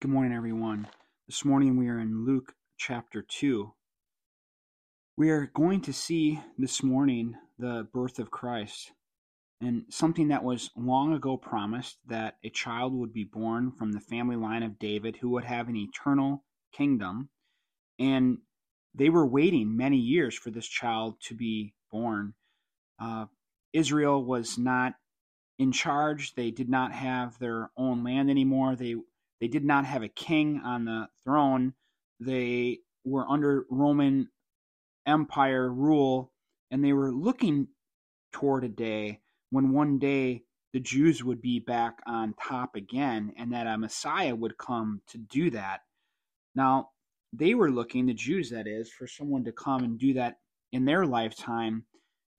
Good morning, everyone. This morning we are in Luke chapter 2. We are going to see this morning the birth of Christ and something that was long ago promised that a child would be born from the family line of David who would have an eternal kingdom. And they were waiting many years for this child to be born. Uh, Israel was not in charge, they did not have their own land anymore. They they did not have a king on the throne. They were under Roman Empire rule, and they were looking toward a day when one day the Jews would be back on top again, and that a Messiah would come to do that. Now, they were looking, the Jews that is, for someone to come and do that in their lifetime.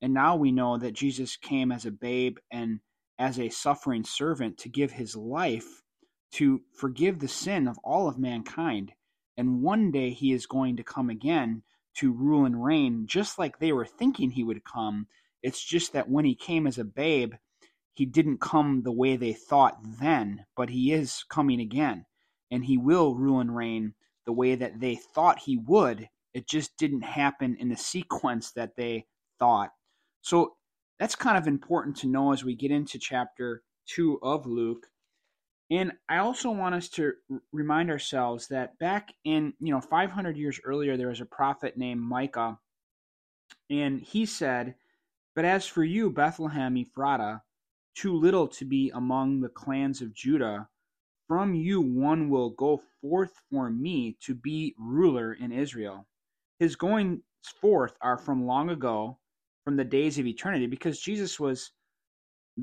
And now we know that Jesus came as a babe and as a suffering servant to give his life to forgive the sin of all of mankind. And one day he is going to come again to rule and reign, just like they were thinking he would come. It's just that when he came as a babe, he didn't come the way they thought then, but he is coming again. And he will rule and reign the way that they thought he would. It just didn't happen in the sequence that they thought. So that's kind of important to know as we get into chapter 2 of Luke and I also want us to remind ourselves that back in, you know, 500 years earlier, there was a prophet named Micah. And he said, But as for you, Bethlehem Ephratah, too little to be among the clans of Judah, from you one will go forth for me to be ruler in Israel. His goings forth are from long ago, from the days of eternity, because Jesus was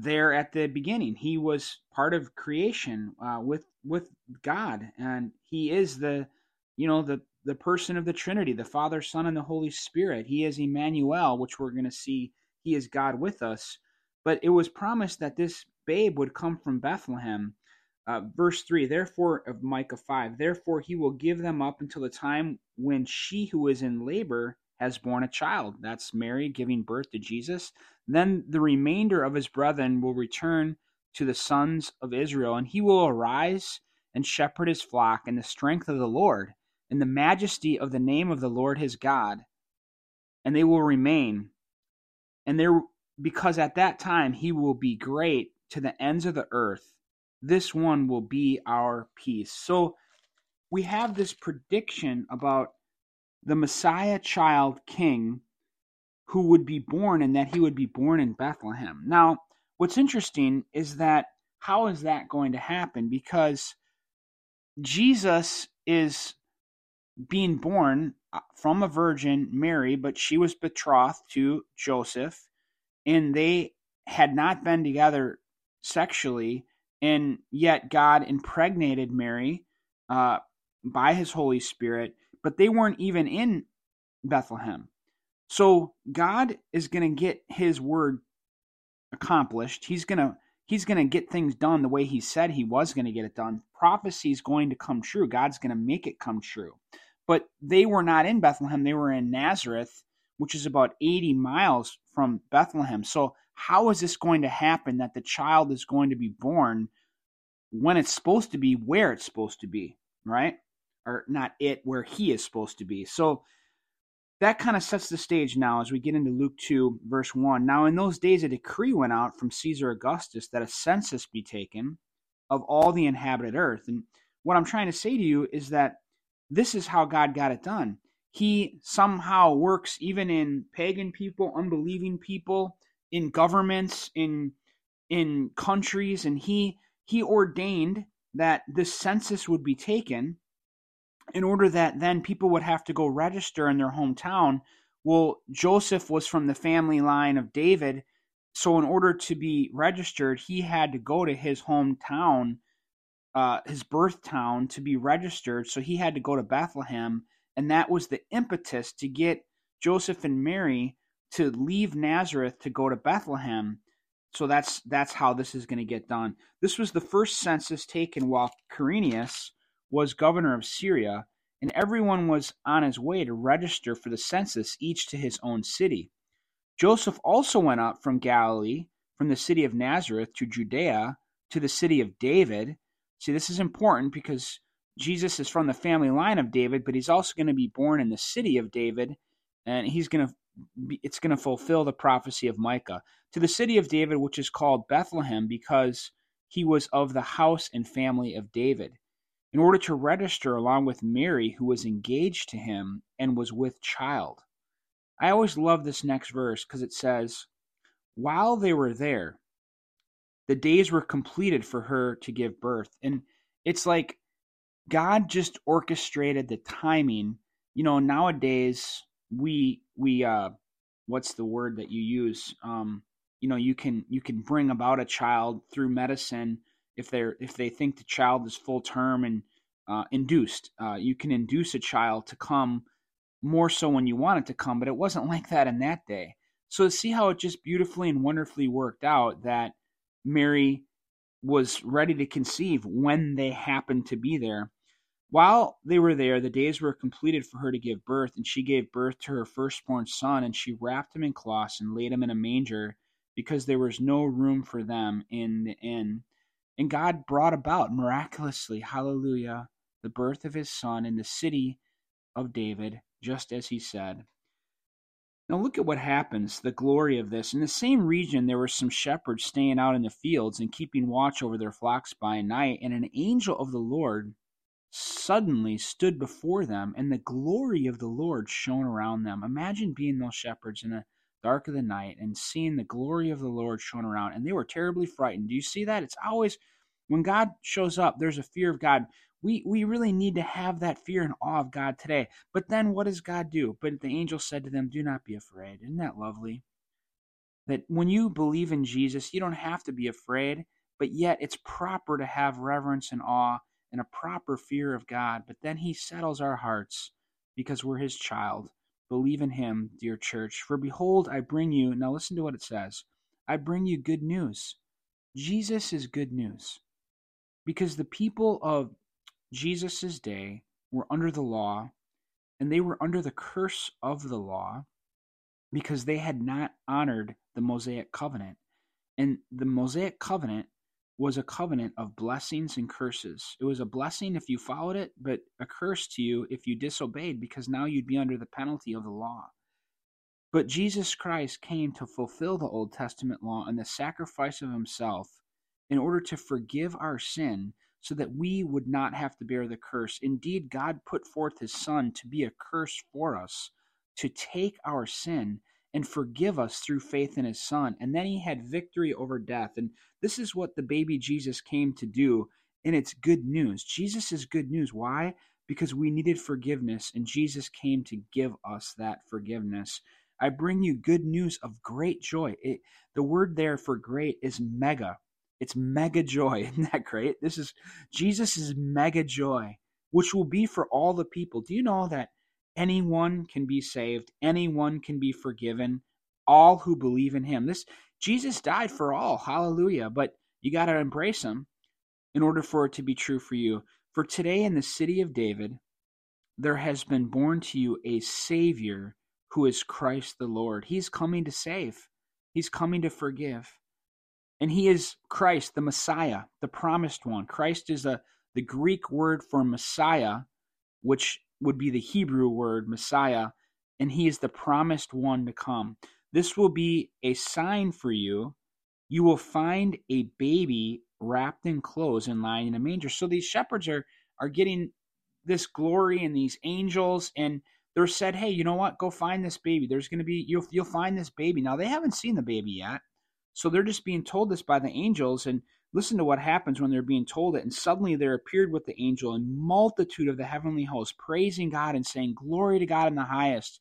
there at the beginning. He was part of creation uh, with with God, and he is the you know the the person of the Trinity, the Father, Son, and the Holy Spirit. He is Emmanuel, which we're going to see. He is God with us. But it was promised that this babe would come from Bethlehem. Uh, verse 3 Therefore, of Micah 5, therefore he will give them up until the time when she who is in labor has borne a child. That's Mary giving birth to Jesus. Then the remainder of his brethren will return to the sons of Israel, and he will arise and shepherd his flock in the strength of the Lord, in the majesty of the name of the Lord his God. And they will remain. And there because at that time he will be great to the ends of the earth. This one will be our peace. So we have this prediction about the Messiah child king who would be born and that he would be born in Bethlehem. Now, what's interesting is that how is that going to happen? Because Jesus is being born uh, from a virgin, Mary, but she was betrothed to Joseph, and they had not been together sexually, and yet God impregnated Mary uh, by his Holy Spirit but they weren't even in Bethlehem. So God is going to get his word accomplished. He's going to he's going to get things done the way he said he was going to get it done. Prophecy is going to come true. God's going to make it come true. But they were not in Bethlehem. They were in Nazareth, which is about 80 miles from Bethlehem. So how is this going to happen that the child is going to be born when it's supposed to be where it's supposed to be, right? or not it, where he is supposed to be. So that kind of sets the stage now as we get into Luke 2, verse 1. Now, in those days, a decree went out from Caesar Augustus that a census be taken of all the inhabited earth. And what I'm trying to say to you is that this is how God got it done. He somehow works even in pagan people, unbelieving people, in governments, in in countries, and he he ordained that this census would be taken in order that then people would have to go register in their hometown. Well, Joseph was from the family line of David. So, in order to be registered, he had to go to his hometown, uh, his birth town, to be registered. So, he had to go to Bethlehem. And that was the impetus to get Joseph and Mary to leave Nazareth to go to Bethlehem. So that's that's how this is going to get done. This was the first census taken while Quirinius was governor of Syria, and everyone was on his way to register for the census, each to his own city. Joseph also went up from Galilee, from the city of Nazareth to Judea, to the city of David. See, this is important because Jesus is from the family line of David, but he's also going to be born in the city of David, and he's going to it's going to fulfill the prophecy of Micah to the city of David, which is called Bethlehem, because he was of the house and family of David, in order to register along with Mary, who was engaged to him and was with child. I always love this next verse because it says, While they were there, the days were completed for her to give birth. And it's like God just orchestrated the timing. You know, nowadays we we uh what's the word that you use? Um you know, you can you can bring about a child through medicine if they're if they think the child is full term and uh, induced. Uh, you can induce a child to come more so when you want it to come, but it wasn't like that in that day. So see how it just beautifully and wonderfully worked out that Mary was ready to conceive when they happened to be there. While they were there, the days were completed for her to give birth, and she gave birth to her firstborn son, and she wrapped him in cloths and laid him in a manger, because there was no room for them in the inn. And God brought about miraculously, hallelujah, the birth of his son in the city of David, just as he said. Now look at what happens, the glory of this. In the same region, there were some shepherds staying out in the fields and keeping watch over their flocks by night, and an angel of the Lord suddenly stood before them, and the glory of the Lord shone around them. Imagine being those shepherds in the dark of the night and seeing the glory of the Lord shone around, and they were terribly frightened. Do you see that? It's always when God shows up, there's a fear of God. We we really need to have that fear and awe of God today. But then what does God do? But the angel said to them, Do not be afraid. Isn't that lovely? That when you believe in Jesus, you don't have to be afraid, but yet it's proper to have reverence and awe and a proper fear of God. But then he settles our hearts because we're his child. Believe in him, dear church. For behold, I bring you, now listen to what it says I bring you good news. Jesus is good news. Because the people of Jesus' day were under the law, and they were under the curse of the law because they had not honored the Mosaic covenant. And the Mosaic covenant was a covenant of blessings and curses. It was a blessing if you followed it, but a curse to you if you disobeyed, because now you'd be under the penalty of the law. But Jesus Christ came to fulfill the Old Testament law and the sacrifice of himself in order to forgive our sin so that we would not have to bear the curse. Indeed, God put forth his Son to be a curse for us, to take our sin and forgive us through faith in his son. And then he had victory over death. And this is what the baby Jesus came to do. And it's good news. Jesus is good news. Why? Because we needed forgiveness, and Jesus came to give us that forgiveness. I bring you good news of great joy. It, the word there for great is mega. It's mega joy. Isn't that great? This is Jesus mega joy, which will be for all the people. Do you know that anyone can be saved, anyone can be forgiven, all who believe in him. This Jesus died for all. Hallelujah. But you got to embrace him in order for it to be true for you. For today in the city of David there has been born to you a savior who is Christ the Lord. He's coming to save. He's coming to forgive. And he is Christ, the Messiah, the promised one. Christ is a the Greek word for Messiah, which would be the Hebrew word Messiah, and he is the promised one to come. This will be a sign for you. You will find a baby wrapped in clothes and lying in a manger. So these shepherds are are getting this glory and these angels and they're said, "Hey, you know what? Go find this baby. There's going to be you'll you'll find this baby." Now they haven't seen the baby yet. So they're just being told this by the angels and Listen to what happens when they're being told it. And suddenly there appeared with the angel a multitude of the heavenly hosts, praising God and saying, Glory to God in the highest,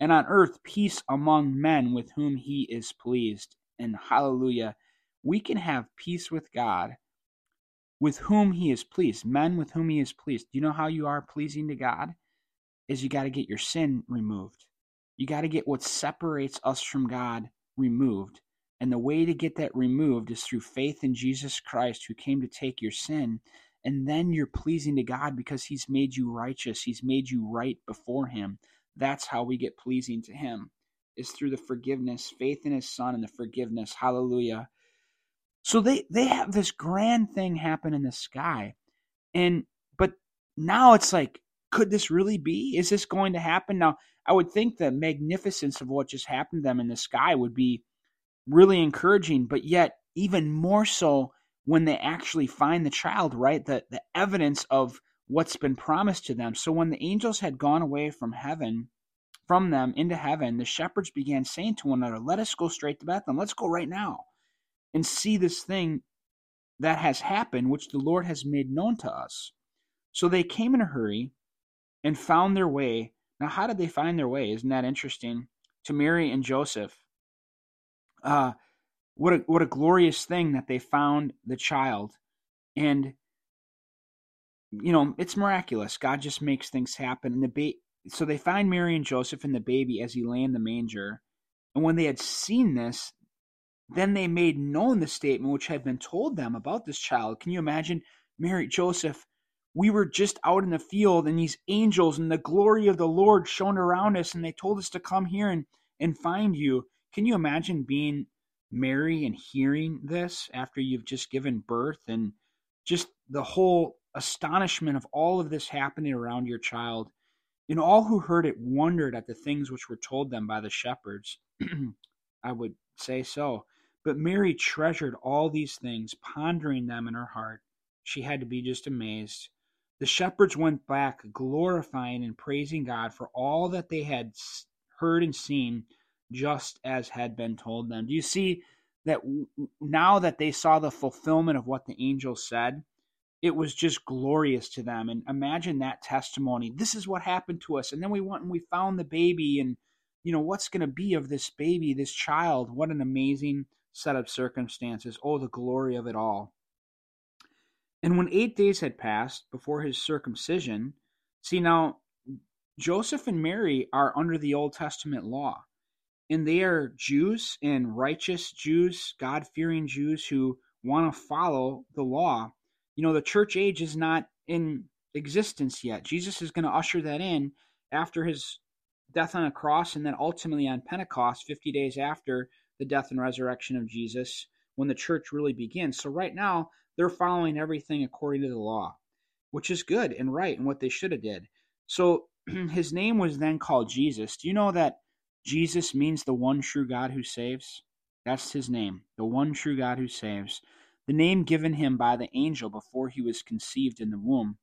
and on earth peace among men with whom he is pleased. And hallelujah, we can have peace with God with whom he is pleased, men with whom he is pleased. Do you know how you are pleasing to God? Is you got to get your sin removed. You got to get what separates us from God removed. And the way to get that removed is through faith in Jesus Christ, who came to take your sin. And then you're pleasing to God because He's made you righteous. He's made you right before Him. That's how we get pleasing to Him, is through the forgiveness, faith in His Son, and the forgiveness. Hallelujah. So they, they have this grand thing happen in the sky. And but now it's like, could this really be? Is this going to happen? Now, I would think the magnificence of what just happened to them in the sky would be really encouraging, but yet even more so when they actually find the child, right? The the evidence of what's been promised to them. So when the angels had gone away from heaven, from them into heaven, the shepherds began saying to one another, Let us go straight to Bethlehem. Let's go right now and see this thing that has happened, which the Lord has made known to us. So they came in a hurry and found their way. Now, how did they find their way? Isn't that interesting? To Mary and Joseph. Uh, what a what a glorious thing that they found the child, and you know it's miraculous. God just makes things happen. And the ba- so they find Mary and Joseph and the baby as he lay in the manger. And when they had seen this, then they made known the statement which had been told them about this child. Can you imagine, Mary, Joseph? We were just out in the field, and these angels and the glory of the Lord shone around us, and they told us to come here and, and find you. Can you imagine being Mary and hearing this after you've just given birth and just the whole astonishment of all of this happening around your child? And all who heard it wondered at the things which were told them by the shepherds. I would say so. But Mary treasured all these things, pondering them in her heart. She had to be just amazed. The shepherds went back, glorifying and praising God for all that they had heard and seen, just as had been told them. Do you see that now that they saw the fulfillment of what the angel said, it was just glorious to them. And imagine that testimony. This is what happened to us. And then we went and we found the baby and you know what's going to be of this baby, this child. What an amazing set of circumstances. Oh, the glory of it all. And when 8 days had passed before his circumcision, see now Joseph and Mary are under the Old Testament law. And they are Jews and righteous Jews, God fearing Jews who want to follow the law you know, the church age is not in existence yet. Jesus is going to usher that in after his death on a cross and then ultimately on Pentecost, 50 days after the death and resurrection of Jesus, when the church really begins. So right now, they're following everything according to the law, which is good and right and what they should have did. So his name was then called Jesus. Do you know that Jesus means the one true God who saves? That's his name, the one true God who saves the name given him by the angel before he was conceived in the womb.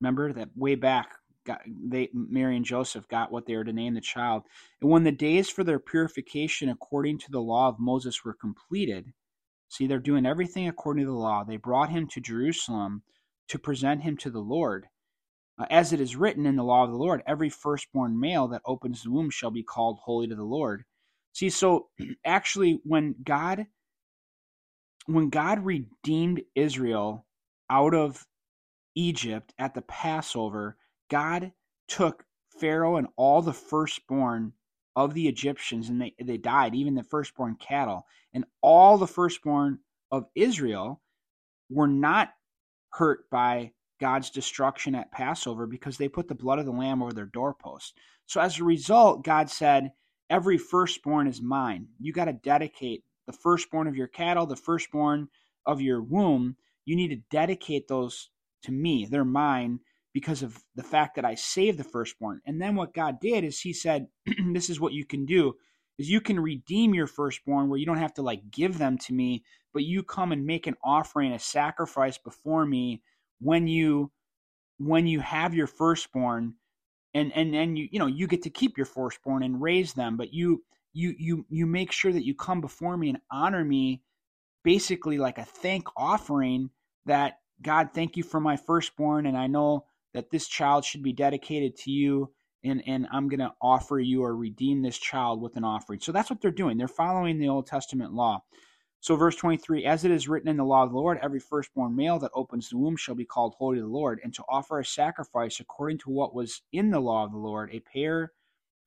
Remember that way back, got, they Mary and Joseph got what they were to name the child. And when the days for their purification according to the law of Moses were completed, see, they're doing everything according to the law. They brought him to Jerusalem to present him to the Lord. Uh, as it is written in the law of the Lord, every firstborn male that opens the womb shall be called holy to the Lord. See, so actually, when God when God redeemed Israel out of Egypt at the Passover, God took Pharaoh and all the firstborn of the Egyptians, and they, they died, even the firstborn cattle. And all the firstborn of Israel were not hurt by God's destruction at Passover because they put the blood of the lamb over their doorpost. So as a result, God said, Every firstborn is mine. You got to dedicate the firstborn of your cattle, the firstborn of your womb, you need to dedicate those to me. They're mine because of the fact that I saved the firstborn. And then what God did is he said, this is what you can do is you can redeem your firstborn where you don't have to like give them to me, but you come and make an offering, a sacrifice before me when you when you have your firstborn and and then you you know you get to keep your firstborn and raise them, but you you you you make sure that you come before me and honor me basically like a thank offering that God thank you for my firstborn and I know that this child should be dedicated to you and and I'm going to offer you or redeem this child with an offering. So that's what they're doing. They're following the Old Testament law. So verse 23, as it is written in the law of the Lord, every firstborn male that opens the womb shall be called holy to the Lord, and to offer a sacrifice according to what was in the law of the Lord, a pair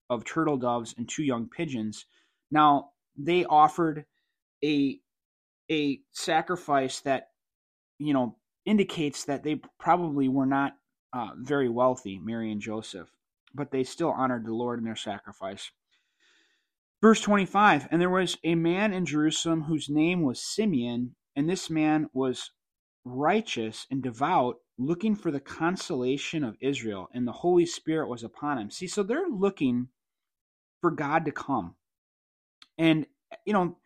of turtle doves and two young pigeons. Now they offered a a sacrifice that you know indicates that they probably were not uh, very wealthy, Mary and Joseph, but they still honored the Lord in their sacrifice. Verse 25 And there was a man in Jerusalem whose name was Simeon, and this man was righteous and devout looking for the consolation of Israel, and the Holy Spirit was upon him. See, so they're looking for God to come. And, you know,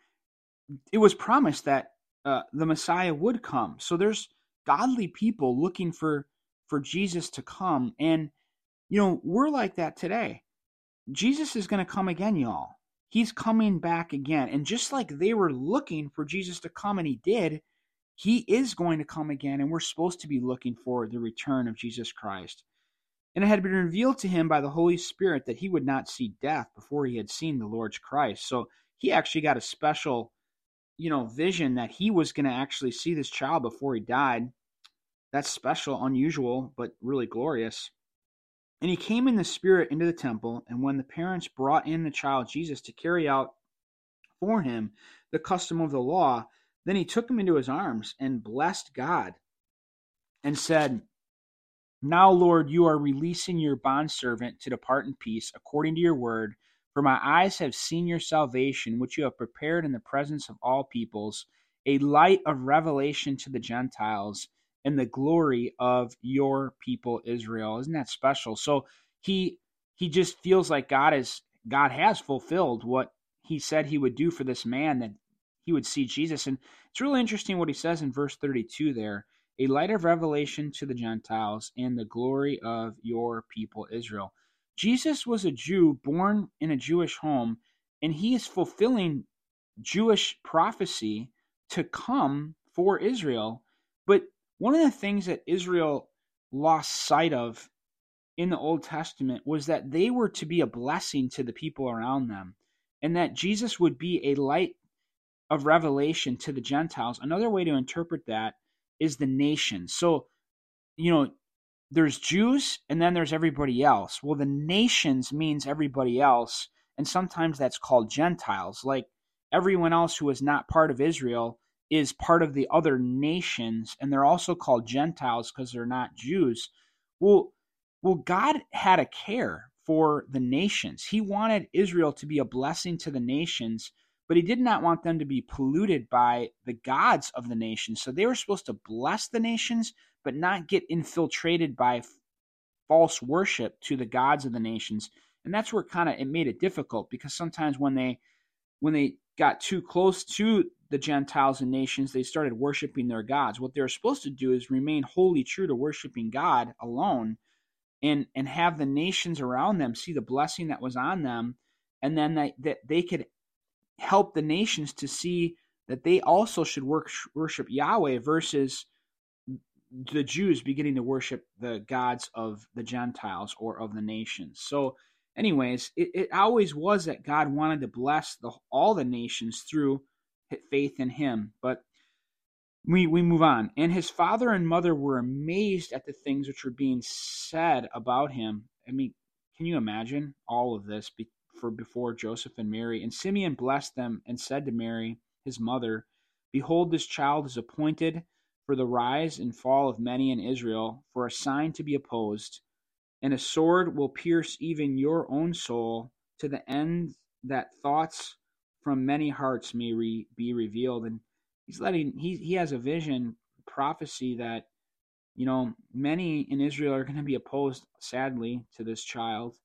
it was promised that uh, the Messiah would come. So there's godly people looking for for Jesus to come and you know we're like that today. Jesus is going to come again, y'all. He's coming back again. And just like they were looking for Jesus to come and he did, he is going to come again and we're supposed to be looking for the return of Jesus Christ. And it had been revealed to him by the Holy Spirit that he would not see death before he had seen the Lord's Christ. So he actually got a special you know, vision that he was going to actually see this child before he died. That's special, unusual, but really glorious. And he came in the spirit into the temple, and when the parents brought in the child Jesus to carry out for him the custom of the law, then he took him into his arms and blessed God and said, Now, Lord, you are releasing your bondservant to depart in peace according to your word for my eyes have seen your salvation, which you have prepared in the presence of all peoples, a light of revelation to the Gentiles and the glory of your people Israel. Isn't that special? So he he just feels like God is God has fulfilled what he said he would do for this man that he would see Jesus. And it's really interesting what he says in verse 32 there a light of revelation to the Gentiles and the glory of your people Israel. Jesus was a Jew born in a Jewish home, and he is fulfilling Jewish prophecy to come for Israel. But one of the things that Israel lost sight of in the Old Testament was that they were to be a blessing to the people around them, and that Jesus would be a light of revelation to the Gentiles. Another way to interpret that is the nation. So, you know, there's Jews and then there's everybody else. Well, the nations means everybody else, and sometimes that's called Gentiles. Like everyone else who is not part of Israel is part of the other nations, and they're also called Gentiles because they're not Jews. Well, well, God had a care for the nations. He wanted Israel to be a blessing to the nations, but he did not want them to be polluted by the gods of the nations. So they were supposed to bless the nations, but not get infiltrated by false worship to the gods of the nations. And that's where kind of it made it difficult because sometimes when they when they got too close to the Gentiles and nations, they started worshiping their gods. What they're supposed to do is remain wholly true to worshiping God alone and and have the nations around them see the blessing that was on them and then that, that they could help the nations to see that they also should work, worship Yahweh versus the Jews beginning to worship the gods of the Gentiles or of the nations. So, anyways, it, it always was that God wanted to bless the, all the nations through faith in Him. But we, we move on. And his father and mother were amazed at the things which were being said about him. I mean, can you imagine all of this be, for before Joseph and Mary? And Simeon blessed them and said to Mary, his mother, Behold, this child is appointed for the rise and fall of many in Israel, for a sign to be opposed, and a sword will pierce even your own soul, to the end that thoughts from many hearts may re, be revealed. And he's letting he he has a vision, prophecy that you know many in Israel are going to be opposed, sadly, to this child.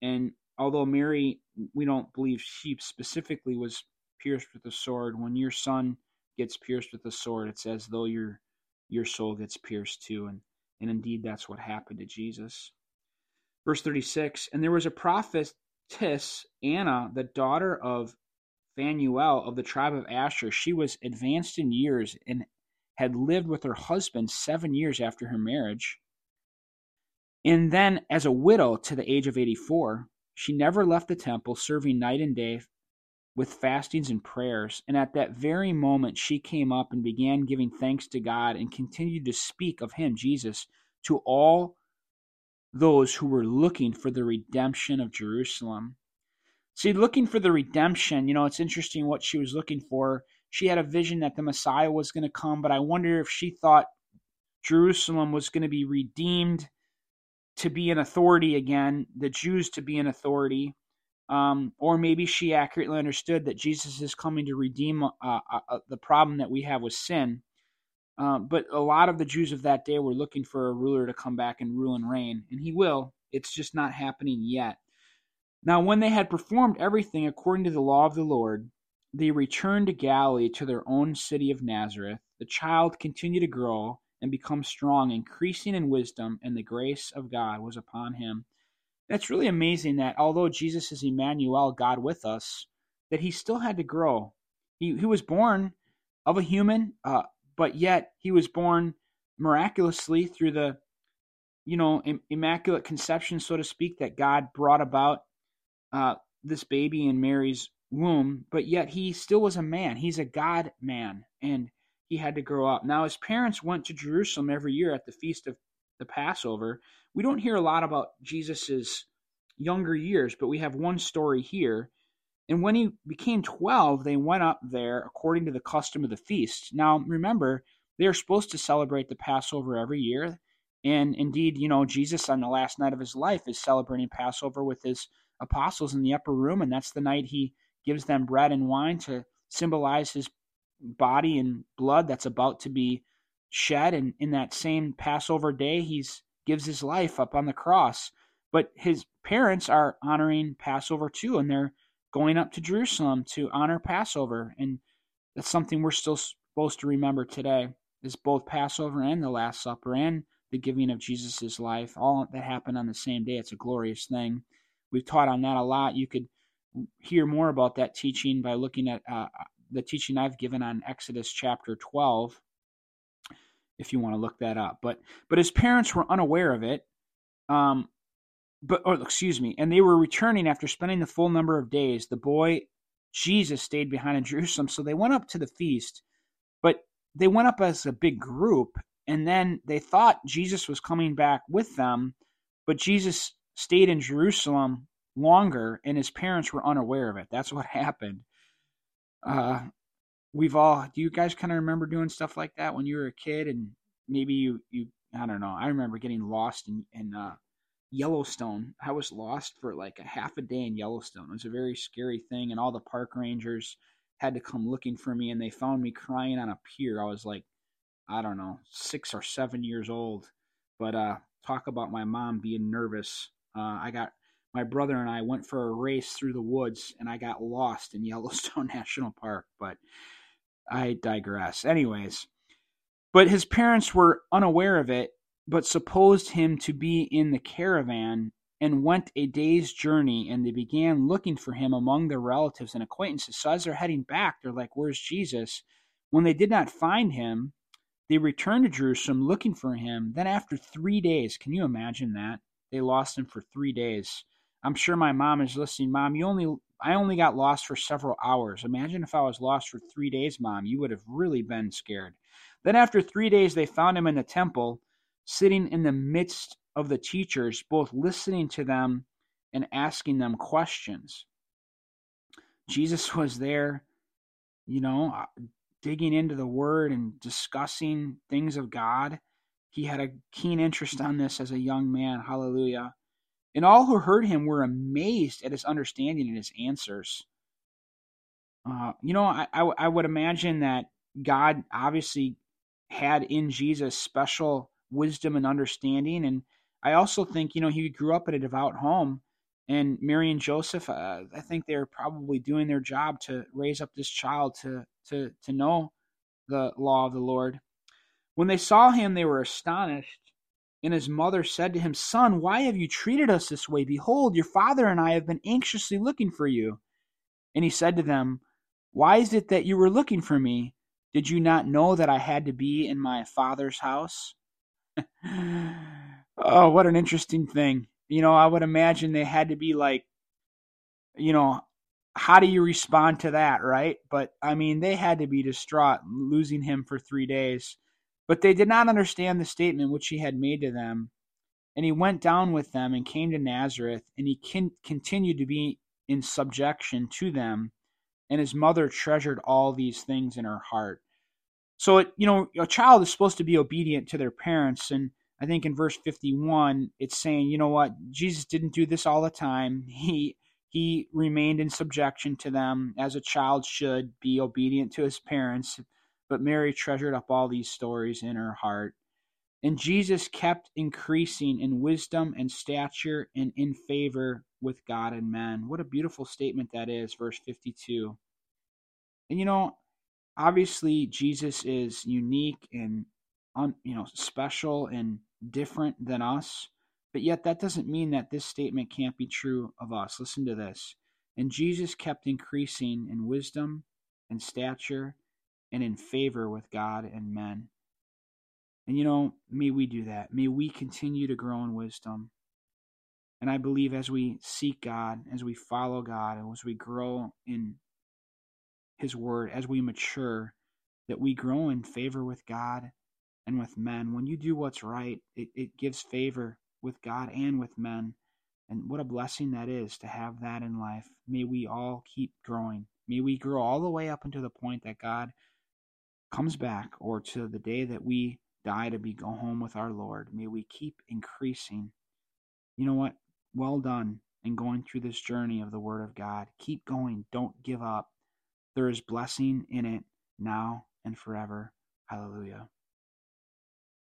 And although Mary, we don't believe she specifically was pierced with a sword, when your son gets pierced with a sword, it's as though your your soul gets pierced too. And, and indeed, that's what happened to Jesus. Verse 36 And there was a prophetess, Anna, the daughter of Phanuel of the tribe of Asher. She was advanced in years and had lived with her husband seven years after her marriage. And then, as a widow to the age of 84, she never left the temple, serving night and day with fastings and prayers. And at that very moment, she came up and began giving thanks to God and continued to speak of Him, Jesus, to all those who were looking for the redemption of Jerusalem. See, looking for the redemption, you know, it's interesting what she was looking for. She had a vision that the Messiah was going to come, but I wonder if she thought Jerusalem was going to be redeemed to be an authority again, the Jews to be an authority. Um, or maybe she accurately understood that Jesus is coming to redeem uh, uh, uh, the problem that we have with sin. Uh, but a lot of the Jews of that day were looking for a ruler to come back and rule and reign, and he will. It's just not happening yet. Now, when they had performed everything according to the law of the Lord, they returned to Galilee to their own city of Nazareth. The child continued to grow and become strong, increasing in wisdom, and the grace of God was upon him. That's really amazing that although Jesus is Emmanuel, God with us, that he still had to grow. He, he was born of a human, uh, but yet he was born miraculously through the you know immaculate conception so to speak that god brought about uh, this baby in mary's womb but yet he still was a man he's a god man and he had to grow up now his parents went to jerusalem every year at the feast of the passover we don't hear a lot about jesus's younger years but we have one story here and when he became 12, they went up there according to the custom of the feast. Now, remember, they are supposed to celebrate the Passover every year. And indeed, you know, Jesus on the last night of his life is celebrating Passover with his apostles in the upper room. And that's the night he gives them bread and wine to symbolize his body and blood that's about to be shed. And in that same Passover day, he gives his life up on the cross. But his parents are honoring Passover too, and they're going up to Jerusalem to honor Passover. And that's something we're still supposed to remember today is both Passover and the Last Supper and the giving of Jesus' life, all that happened on the same day. It's a glorious thing. We've taught on that a lot. You could hear more about that teaching by looking at uh, the teaching I've given on Exodus chapter 12, if you want to look that up. But but his parents were unaware of it. Um, but or excuse me, and they were returning after spending the full number of days. The boy Jesus stayed behind in Jerusalem, so they went up to the feast, but they went up as a big group, and then they thought Jesus was coming back with them, but Jesus stayed in Jerusalem longer, and his parents were unaware of it. That's what happened. Uh, we've all. Do you guys kind of remember doing stuff like that when you were a kid, and maybe you you I don't know. I remember getting lost in in uh, Yellowstone. I was lost for like a half a day in Yellowstone. It was a very scary thing, and all the park rangers had to come looking for me, and they found me crying on a pier. I was like, I don't know, six or seven years old. But uh, talk about my mom being nervous. Uh, I got my brother and I went for a race through the woods, and I got lost in Yellowstone National Park. But I digress. Anyways, but his parents were unaware of it but supposed him to be in the caravan and went a day's journey and they began looking for him among their relatives and acquaintances. So as they're heading back, they're like, Where's Jesus? When they did not find him, they returned to Jerusalem looking for him. Then after three days, can you imagine that? They lost him for three days. I'm sure my mom is listening. Mom, you only I only got lost for several hours. Imagine if I was lost for three days, Mom. You would have really been scared. Then after three days they found him in the temple sitting in the midst of the teachers, both listening to them and asking them questions. Jesus was there, you know, uh, digging into the word and discussing things of God. He had a keen interest on this as a young man. Hallelujah. And all who heard him were amazed at his understanding and his answers. Uh, you know, I, I, would imagine that God obviously had in Jesus special wisdom and understanding. And I also think, you know, he grew up in a devout home. And Mary and Joseph, uh, I think they're probably doing their job to raise up this child to, to, to know the law of the Lord. When they saw him, they were astonished. And his mother said to him, Son, why have you treated us this way? Behold, your father and I have been anxiously looking for you. And he said to them, Why is it that you were looking for me? Did you not know that I had to be in my father's house? oh, what an interesting thing. You know, I would imagine they had to be like, you know, how do you respond to that, right? But I mean, they had to be distraught losing him for three days. But they did not understand the statement which he had made to them. And he went down with them and came to Nazareth, and he con- continued to be in subjection to them. And his mother treasured all these things in her heart. So, it, you know, a child is supposed to be obedient to their parents. And I think in verse 51, it's saying, you know what? Jesus didn't do this all the time. He he remained in subjection to them as a child should be obedient to his parents. But Mary treasured up all these stories in her heart. And Jesus kept increasing in wisdom and stature and in favor with God and men. What a beautiful statement that is, verse 52. And you know, obviously Jesus is unique and un, you know, special and different than us, but yet that doesn't mean that this statement can't be true of us. Listen to this. And Jesus kept increasing in wisdom and stature and in favor with God and men. And you know, may we do that. May we continue to grow in wisdom. And I believe as we seek God, as we follow God, and as we grow in His Word, as we mature, that we grow in favor with God and with men. When you do what's right, it, it gives favor with God and with men. And what a blessing that is to have that in life. May we all keep growing. May we grow all the way up until the point that God comes back or to the day that we die to be go home with our Lord. May we keep increasing. You know what? Well done in going through this journey of the Word of God. Keep going. Don't give up. There is blessing in it now and forever. Hallelujah.